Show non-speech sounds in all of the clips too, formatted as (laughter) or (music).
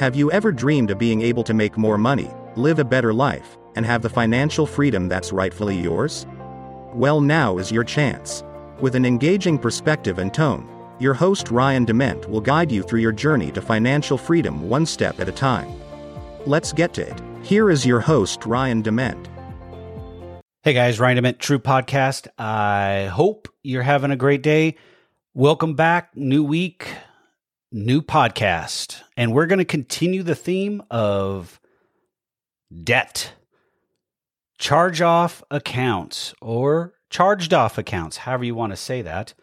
Have you ever dreamed of being able to make more money, live a better life, and have the financial freedom that's rightfully yours? Well, now is your chance. With an engaging perspective and tone, your host Ryan Dement will guide you through your journey to financial freedom one step at a time. Let's get to it. Here is your host Ryan Dement. Hey guys, Ryan Dement, True Podcast. I hope you're having a great day. Welcome back. New week, new podcast. And we're going to continue the theme of debt, charge off accounts, or charged off accounts, however you want to say that,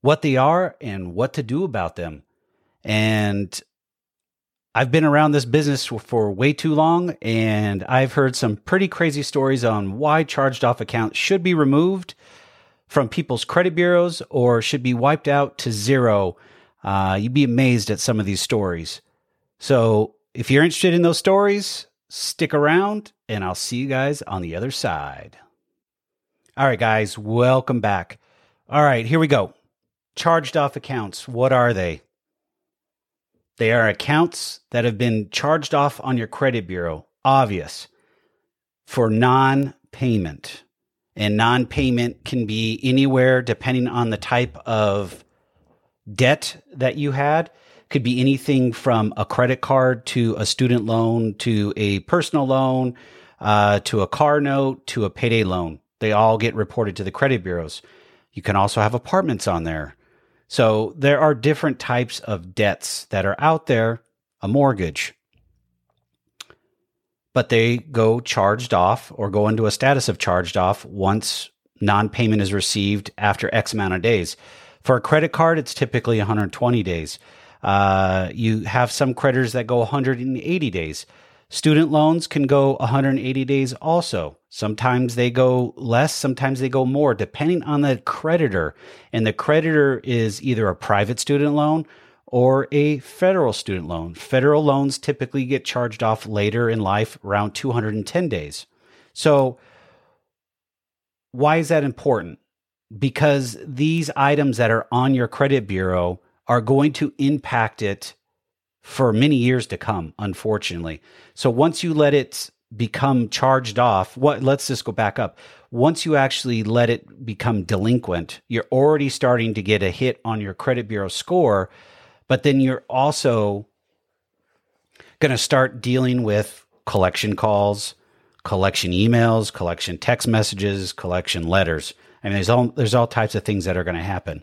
what they are and what to do about them. And I've been around this business for way too long, and I've heard some pretty crazy stories on why charged off accounts should be removed from people's credit bureaus or should be wiped out to zero. Uh, you'd be amazed at some of these stories. So, if you're interested in those stories, stick around, and I'll see you guys on the other side. All right, guys, welcome back. All right, here we go. Charged off accounts. What are they? They are accounts that have been charged off on your credit bureau, obvious, for non payment. And non payment can be anywhere depending on the type of debt that you had. Could be anything from a credit card to a student loan to a personal loan uh, to a car note to a payday loan. They all get reported to the credit bureaus. You can also have apartments on there. So there are different types of debts that are out there, a mortgage, but they go charged off or go into a status of charged off once non payment is received after X amount of days. For a credit card, it's typically 120 days. Uh, you have some creditors that go 180 days. Student loans can go 180 days also. Sometimes they go less, sometimes they go more, depending on the creditor. And the creditor is either a private student loan or a federal student loan. Federal loans typically get charged off later in life, around 210 days. So, why is that important? Because these items that are on your credit bureau are going to impact it for many years to come, unfortunately. So once you let it become charged off, what let's just go back up. Once you actually let it become delinquent, you're already starting to get a hit on your credit bureau score, but then you're also going to start dealing with collection calls, collection emails, collection text messages, collection letters. I mean, there's all there's all types of things that are going to happen.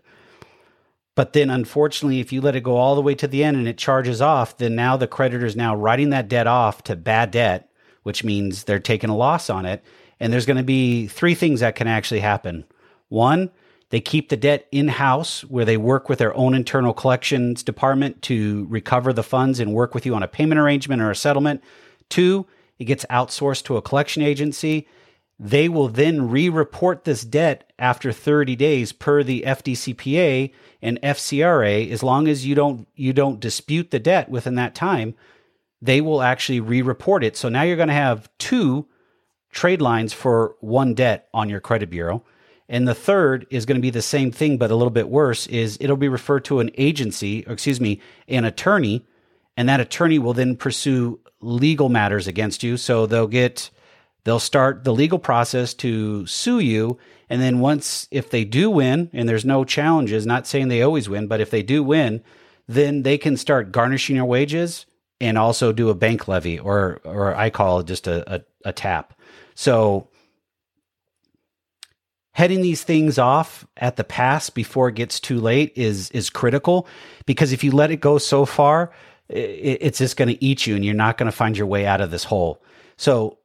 But then, unfortunately, if you let it go all the way to the end and it charges off, then now the creditor is now writing that debt off to bad debt, which means they're taking a loss on it. And there's going to be three things that can actually happen. One, they keep the debt in house where they work with their own internal collections department to recover the funds and work with you on a payment arrangement or a settlement. Two, it gets outsourced to a collection agency. They will then re report this debt after 30 days per the FDCPA and FCRA. As long as you don't, you don't dispute the debt within that time, they will actually re report it. So now you're going to have two trade lines for one debt on your credit bureau. And the third is going to be the same thing, but a little bit worse is it'll be referred to an agency, or excuse me, an attorney, and that attorney will then pursue legal matters against you. So they'll get They'll start the legal process to sue you. And then once, if they do win, and there's no challenges, not saying they always win, but if they do win, then they can start garnishing your wages and also do a bank levy or, or I call it just a, a, a tap. So heading these things off at the pass before it gets too late is is critical because if you let it go so far it, it's just going to eat you and you're not going to find your way out of this hole so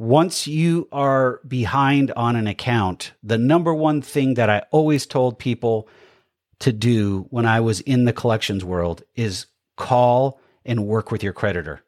once you are behind on an account, the number one thing that I always told people to do when I was in the collections world is call and work with your creditor.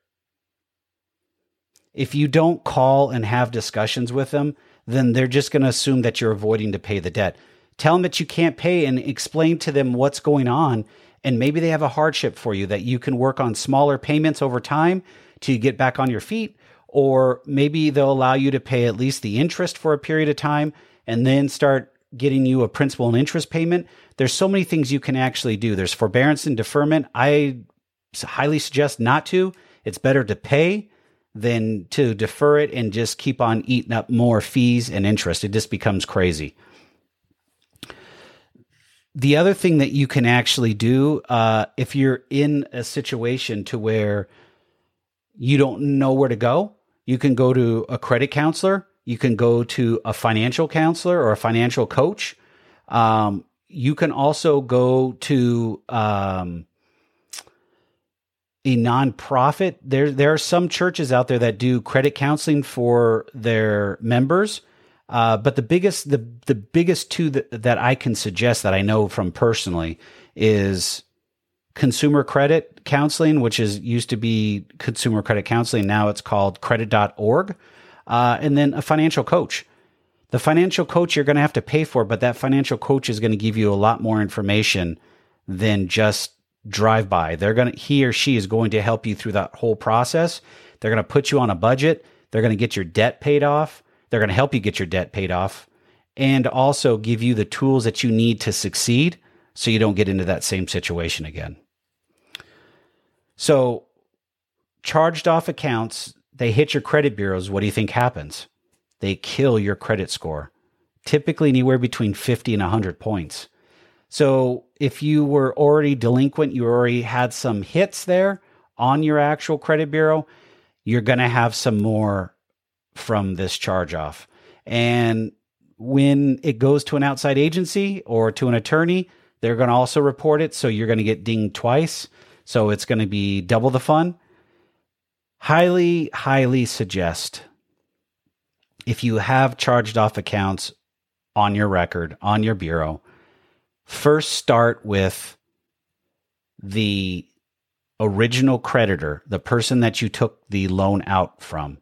If you don't call and have discussions with them, then they're just going to assume that you're avoiding to pay the debt. Tell them that you can't pay and explain to them what's going on. And maybe they have a hardship for you that you can work on smaller payments over time to get back on your feet or maybe they'll allow you to pay at least the interest for a period of time and then start getting you a principal and interest payment. There's so many things you can actually do. There's forbearance and deferment. I highly suggest not to. It's better to pay than to defer it and just keep on eating up more fees and interest. It just becomes crazy. The other thing that you can actually do, uh, if you're in a situation to where you don't know where to go, you can go to a credit counselor. You can go to a financial counselor or a financial coach. Um, you can also go to um, a nonprofit. There, there are some churches out there that do credit counseling for their members. Uh, but the biggest, the the biggest two that, that I can suggest that I know from personally is consumer credit counseling, which is used to be consumer credit counseling. Now it's called credit.org. Uh, and then a financial coach. The financial coach you're going to have to pay for, but that financial coach is going to give you a lot more information than just drive by. They're going to, he or she is going to help you through that whole process. They're going to put you on a budget. They're going to get your debt paid off. They're going to help you get your debt paid off and also give you the tools that you need to succeed so you don't get into that same situation again. So, charged off accounts, they hit your credit bureaus. What do you think happens? They kill your credit score, typically anywhere between 50 and 100 points. So, if you were already delinquent, you already had some hits there on your actual credit bureau, you're going to have some more from this charge off. And when it goes to an outside agency or to an attorney, they're going to also report it. So you're going to get dinged twice. So it's going to be double the fun. Highly, highly suggest if you have charged off accounts on your record, on your bureau, first start with the original creditor, the person that you took the loan out from,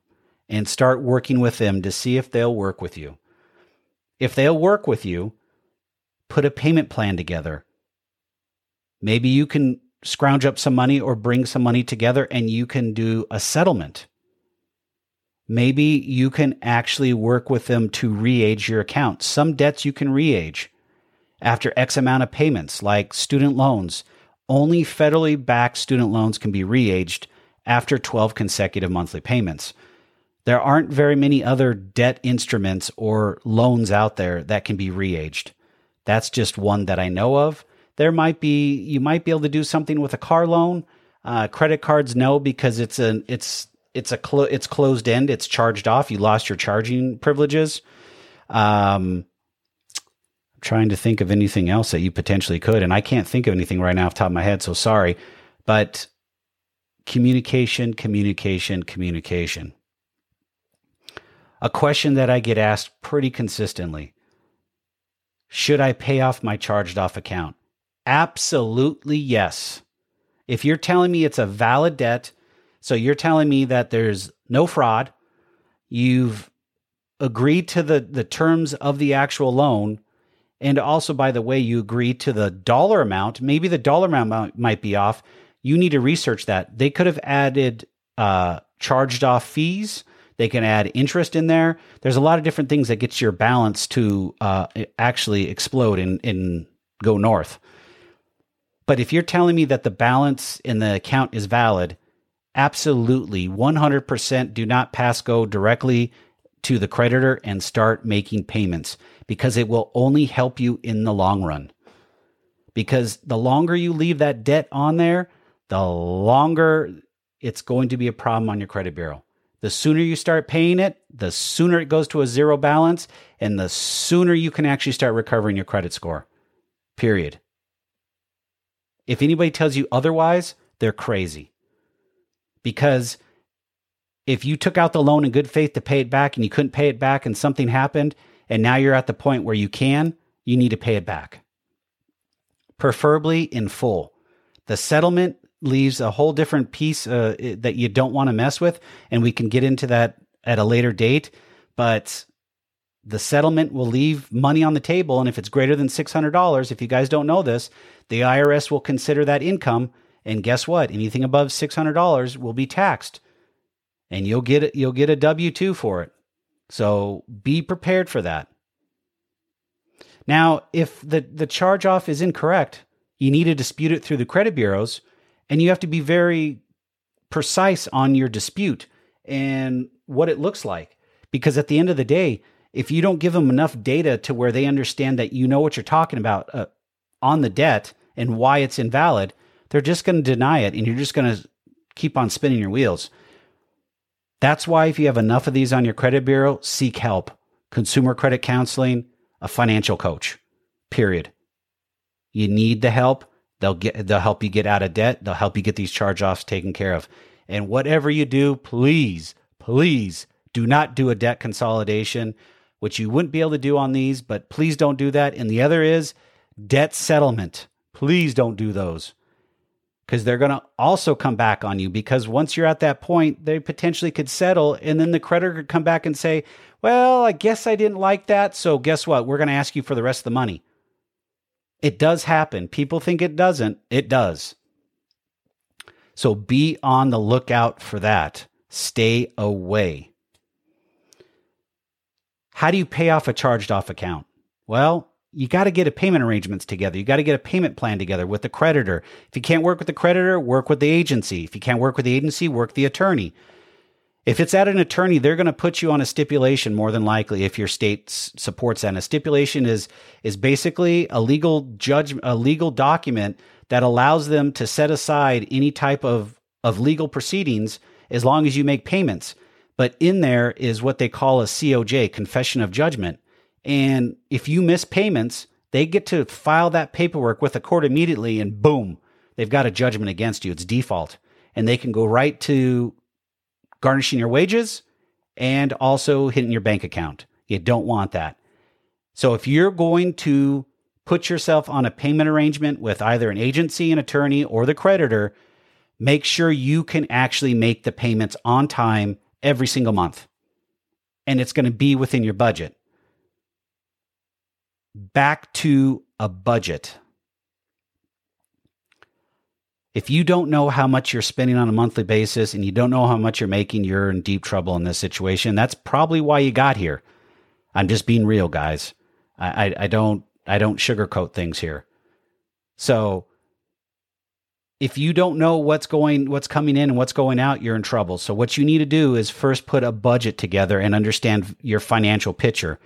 and start working with them to see if they'll work with you. If they'll work with you, put a payment plan together. Maybe you can scrounge up some money or bring some money together and you can do a settlement. Maybe you can actually work with them to re-age your account. Some debts you can re-age after X amount of payments, like student loans. Only federally backed student loans can be re-aged after 12 consecutive monthly payments. There aren't very many other debt instruments or loans out there that can be re-aged. That's just one that I know of. There might be you might be able to do something with a car loan. Uh, credit cards, no, because it's an it's it's a clo- it's closed end. It's charged off. You lost your charging privileges. Um, I'm trying to think of anything else that you potentially could, and I can't think of anything right now off the top of my head. So sorry, but communication, communication, communication. A question that I get asked pretty consistently: Should I pay off my charged off account? Absolutely yes. If you're telling me it's a valid debt, so you're telling me that there's no fraud, you've agreed to the, the terms of the actual loan, and also, by the way, you agree to the dollar amount, maybe the dollar amount might be off. You need to research that. They could have added uh, charged off fees. They can add interest in there. There's a lot of different things that gets your balance to uh, actually explode and, and go north. But if you're telling me that the balance in the account is valid, absolutely 100% do not pass go directly to the creditor and start making payments because it will only help you in the long run. Because the longer you leave that debt on there, the longer it's going to be a problem on your credit bureau. The sooner you start paying it, the sooner it goes to a zero balance, and the sooner you can actually start recovering your credit score. Period. If anybody tells you otherwise, they're crazy. Because if you took out the loan in good faith to pay it back and you couldn't pay it back and something happened, and now you're at the point where you can, you need to pay it back. Preferably in full. The settlement leaves a whole different piece uh, that you don't want to mess with, and we can get into that at a later date. But the settlement will leave money on the table. And if it's greater than $600, if you guys don't know this, the IRS will consider that income. And guess what? Anything above $600 will be taxed. And you'll get you'll get a W2 for it. So be prepared for that. Now, if the, the charge off is incorrect, you need to dispute it through the credit bureaus. And you have to be very precise on your dispute and what it looks like. Because at the end of the day, if you don't give them enough data to where they understand that you know what you're talking about uh, on the debt and why it's invalid, they're just going to deny it and you're just going to keep on spinning your wheels. That's why if you have enough of these on your credit bureau, seek help. Consumer credit counseling, a financial coach. Period. You need the help. They'll get they'll help you get out of debt. They'll help you get these charge-offs taken care of. And whatever you do, please, please do not do a debt consolidation, which you wouldn't be able to do on these, but please don't do that. And the other is debt settlement. Please don't do those because they're going to also come back on you because once you're at that point, they potentially could settle and then the creditor could come back and say, Well, I guess I didn't like that. So guess what? We're going to ask you for the rest of the money. It does happen. People think it doesn't. It does. So be on the lookout for that. Stay away. How do you pay off a charged off account? Well, you got to get a payment arrangements together. You got to get a payment plan together with the creditor. If you can't work with the creditor, work with the agency. If you can't work with the agency, work the attorney. If it's at an attorney, they're going to put you on a stipulation more than likely if your state supports that. And a stipulation is is basically a legal judge a legal document that allows them to set aside any type of of legal proceedings as long as you make payments. But in there is what they call a COJ, confession of judgment. And if you miss payments, they get to file that paperwork with the court immediately, and boom, they've got a judgment against you. It's default. And they can go right to garnishing your wages and also hitting your bank account. You don't want that. So if you're going to put yourself on a payment arrangement with either an agency, an attorney, or the creditor, make sure you can actually make the payments on time every single month. And it's going to be within your budget back to a budget. If you don't know how much you're spending on a monthly basis and you don't know how much you're making, you're in deep trouble in this situation. That's probably why you got here. I'm just being real, guys. I, I, I don't I don't sugarcoat things here. So if you don't know what's going what's coming in and what's going out, you're in trouble. So what you need to do is first put a budget together and understand your financial picture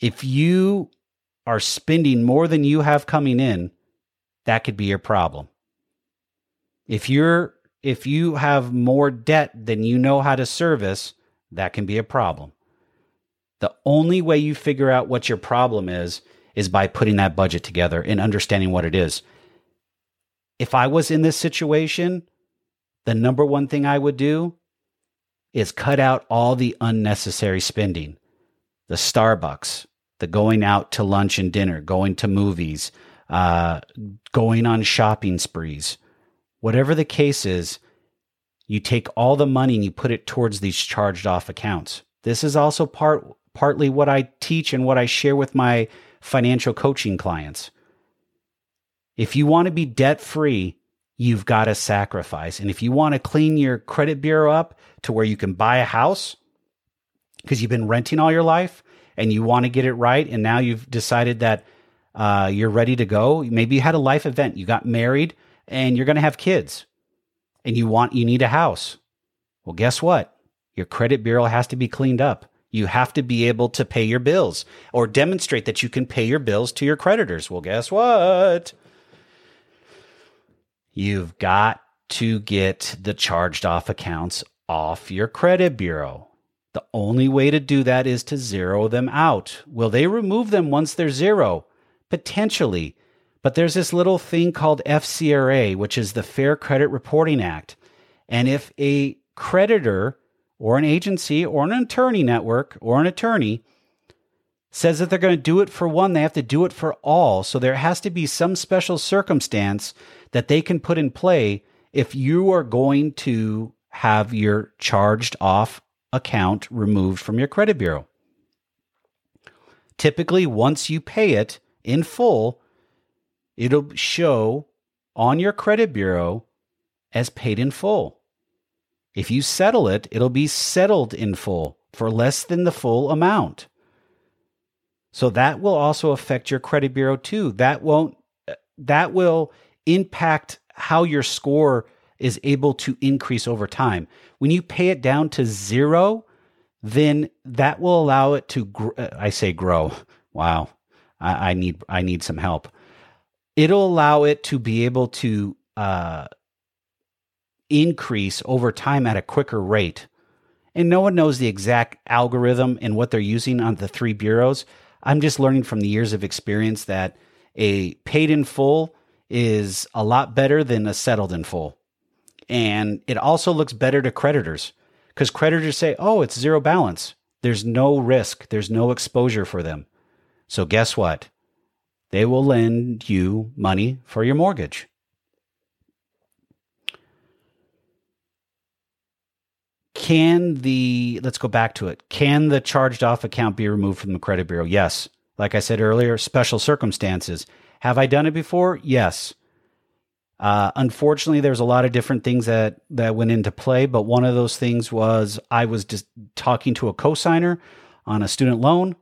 if you are spending more than you have coming in, that could be your problem. If you're if you have more debt than you know how to service, that can be a problem. The only way you figure out what your problem is is by putting that budget together and understanding what it is. If I was in this situation, the number one thing I would do is cut out all the unnecessary spending. The Starbucks, the going out to lunch and dinner, going to movies, uh, going on shopping sprees, whatever the case is, you take all the money and you put it towards these charged off accounts. This is also part partly what I teach and what I share with my financial coaching clients. If you want to be debt free, you've got to sacrifice. And if you want to clean your credit bureau up to where you can buy a house because you've been renting all your life, and you want to get it right, and now you've decided that uh, you're ready to go. Maybe you had a life event, you got married, and you're going to have kids, and you want you need a house. Well, guess what? Your credit bureau has to be cleaned up. You have to be able to pay your bills or demonstrate that you can pay your bills to your creditors. Well, guess what? You've got to get the charged off accounts off your credit bureau. The only way to do that is to zero them out. Will they remove them once they're zero? Potentially. But there's this little thing called FCRA, which is the Fair Credit Reporting Act. And if a creditor or an agency or an attorney network or an attorney says that they're going to do it for one, they have to do it for all. So there has to be some special circumstance that they can put in play if you are going to have your charged off account removed from your credit bureau. Typically, once you pay it in full, it'll show on your credit bureau as paid in full. If you settle it, it'll be settled in full for less than the full amount. So that will also affect your credit bureau too. That won't that will impact how your score is able to increase over time. When you pay it down to zero, then that will allow it to, gr- uh, I say grow. (laughs) Wow. I, I, need, I need some help. It'll allow it to be able to, uh, increase over time at a quicker rate. And no one knows the exact algorithm and what they're using on the three bureaus. I'm just learning from the years of experience that a paid in full is a lot better than a settled in full. And it also looks better to creditors because creditors say, oh, it's zero balance. There's no risk, there's no exposure for them. So, guess what? They will lend you money for your mortgage. Can the, let's go back to it. Can the charged off account be removed from the credit bureau? Yes. Like I said earlier, special circumstances. Have I done it before? Yes. Uh, unfortunately, there's a lot of different things that that went into play, but one of those things was I was just talking to a cosigner on a student loan.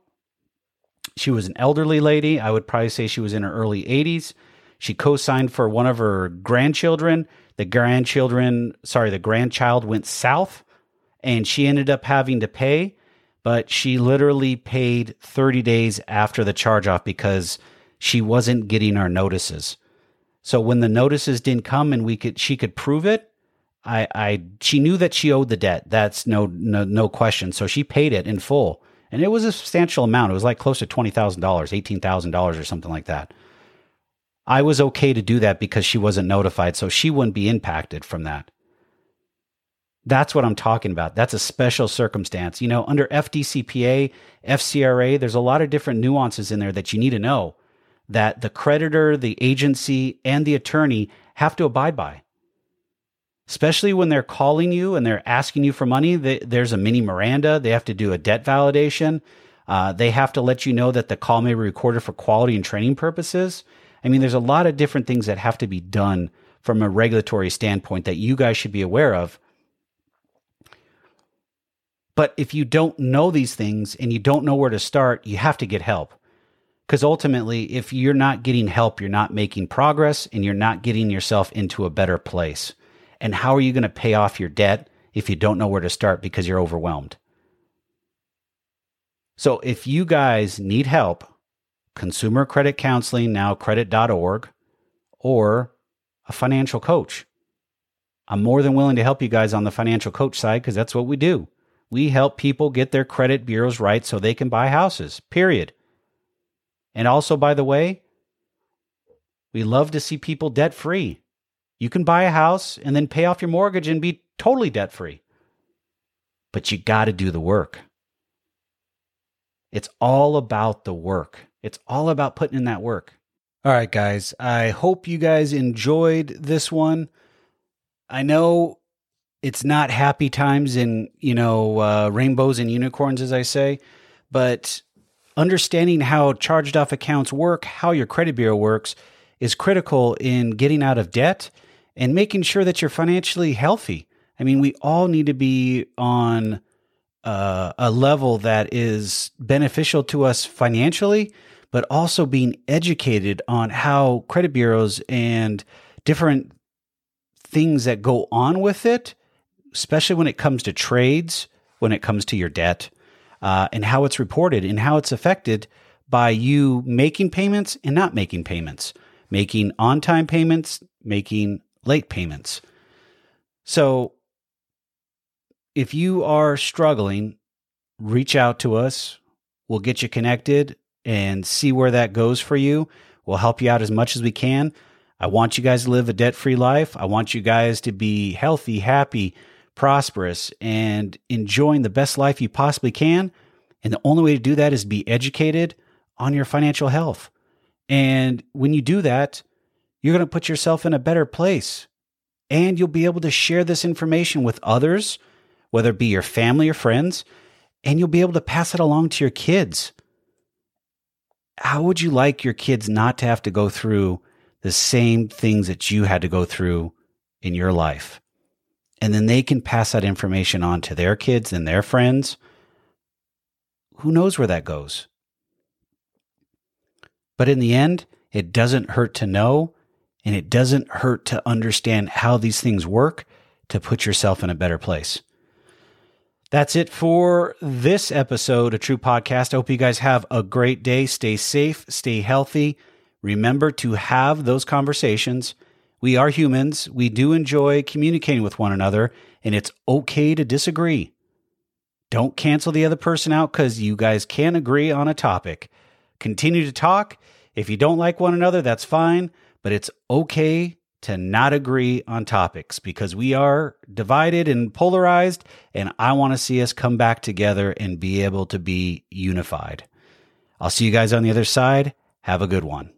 She was an elderly lady. I would probably say she was in her early 80s. She co-signed for one of her grandchildren. The grandchildren, sorry, the grandchild went south, and she ended up having to pay. But she literally paid 30 days after the charge off because she wasn't getting our notices. So when the notices didn't come and we could she could prove it, I I she knew that she owed the debt. That's no no no question. So she paid it in full. And it was a substantial amount. It was like close to $20,000, $18,000 or something like that. I was okay to do that because she wasn't notified, so she wouldn't be impacted from that. That's what I'm talking about. That's a special circumstance. You know, under FDCPA, FCRA, there's a lot of different nuances in there that you need to know that the creditor, the agency, and the attorney have to abide by. Especially when they're calling you and they're asking you for money, they, there's a mini Miranda. They have to do a debt validation. Uh, they have to let you know that the call may be recorded for quality and training purposes. I mean, there's a lot of different things that have to be done from a regulatory standpoint that you guys should be aware of. But if you don't know these things and you don't know where to start, you have to get help. Because ultimately, if you're not getting help, you're not making progress and you're not getting yourself into a better place. And how are you going to pay off your debt if you don't know where to start because you're overwhelmed? So if you guys need help, consumer credit counseling, now credit.org, or a financial coach. I'm more than willing to help you guys on the financial coach side because that's what we do. We help people get their credit bureaus right so they can buy houses, period. And also, by the way, we love to see people debt free. You can buy a house and then pay off your mortgage and be totally debt free. But you got to do the work. It's all about the work. It's all about putting in that work. All right, guys. I hope you guys enjoyed this one. I know it's not happy times and, you know, uh, rainbows and unicorns, as I say, but understanding how charged off accounts work, how your credit bureau works, is critical in getting out of debt and making sure that you're financially healthy. I mean, we all need to be on uh, a level that is beneficial to us financially, but also being educated on how credit bureaus and different things that go on with it, especially when it comes to trades, when it comes to your debt, uh, and how it's reported and how it's affected by you making payments and not making payments, making on time payments, making late payments. So if you are struggling, reach out to us. We'll get you connected and see where that goes for you. We'll help you out as much as we can. I want you guys to live a debt free life. I want you guys to be healthy, happy, prosperous, and enjoying the best life you possibly can. And the only way to do that is be educated on your financial health. And when you do that, you're going to put yourself in a better place. And you'll be able to share this information with others, whether it be your family or friends, and you'll be able to pass it along to your kids. How would you like your kids not to have to go through the same things that you had to go through in your life? And then they can pass that information on to their kids and their friends. Who knows where that goes? But in the end, it doesn't hurt to know And it doesn't hurt to understand how these things work to put yourself in a better place. That's it for this episode of True Podcast. I hope you guys have a great day. Stay safe, stay healthy. Remember to have those conversations. We are humans. We do enjoy communicating with one another, and it's okay to disagree. Don't cancel the other person out because you guys can't agree on a topic. Continue to talk. If you don't like one another, that's fine, but it's okay to not agree on topics because we are divided and polarized, and I want to see us come back together and be able to be unified. I'll see you guys on the other side. Have a good one.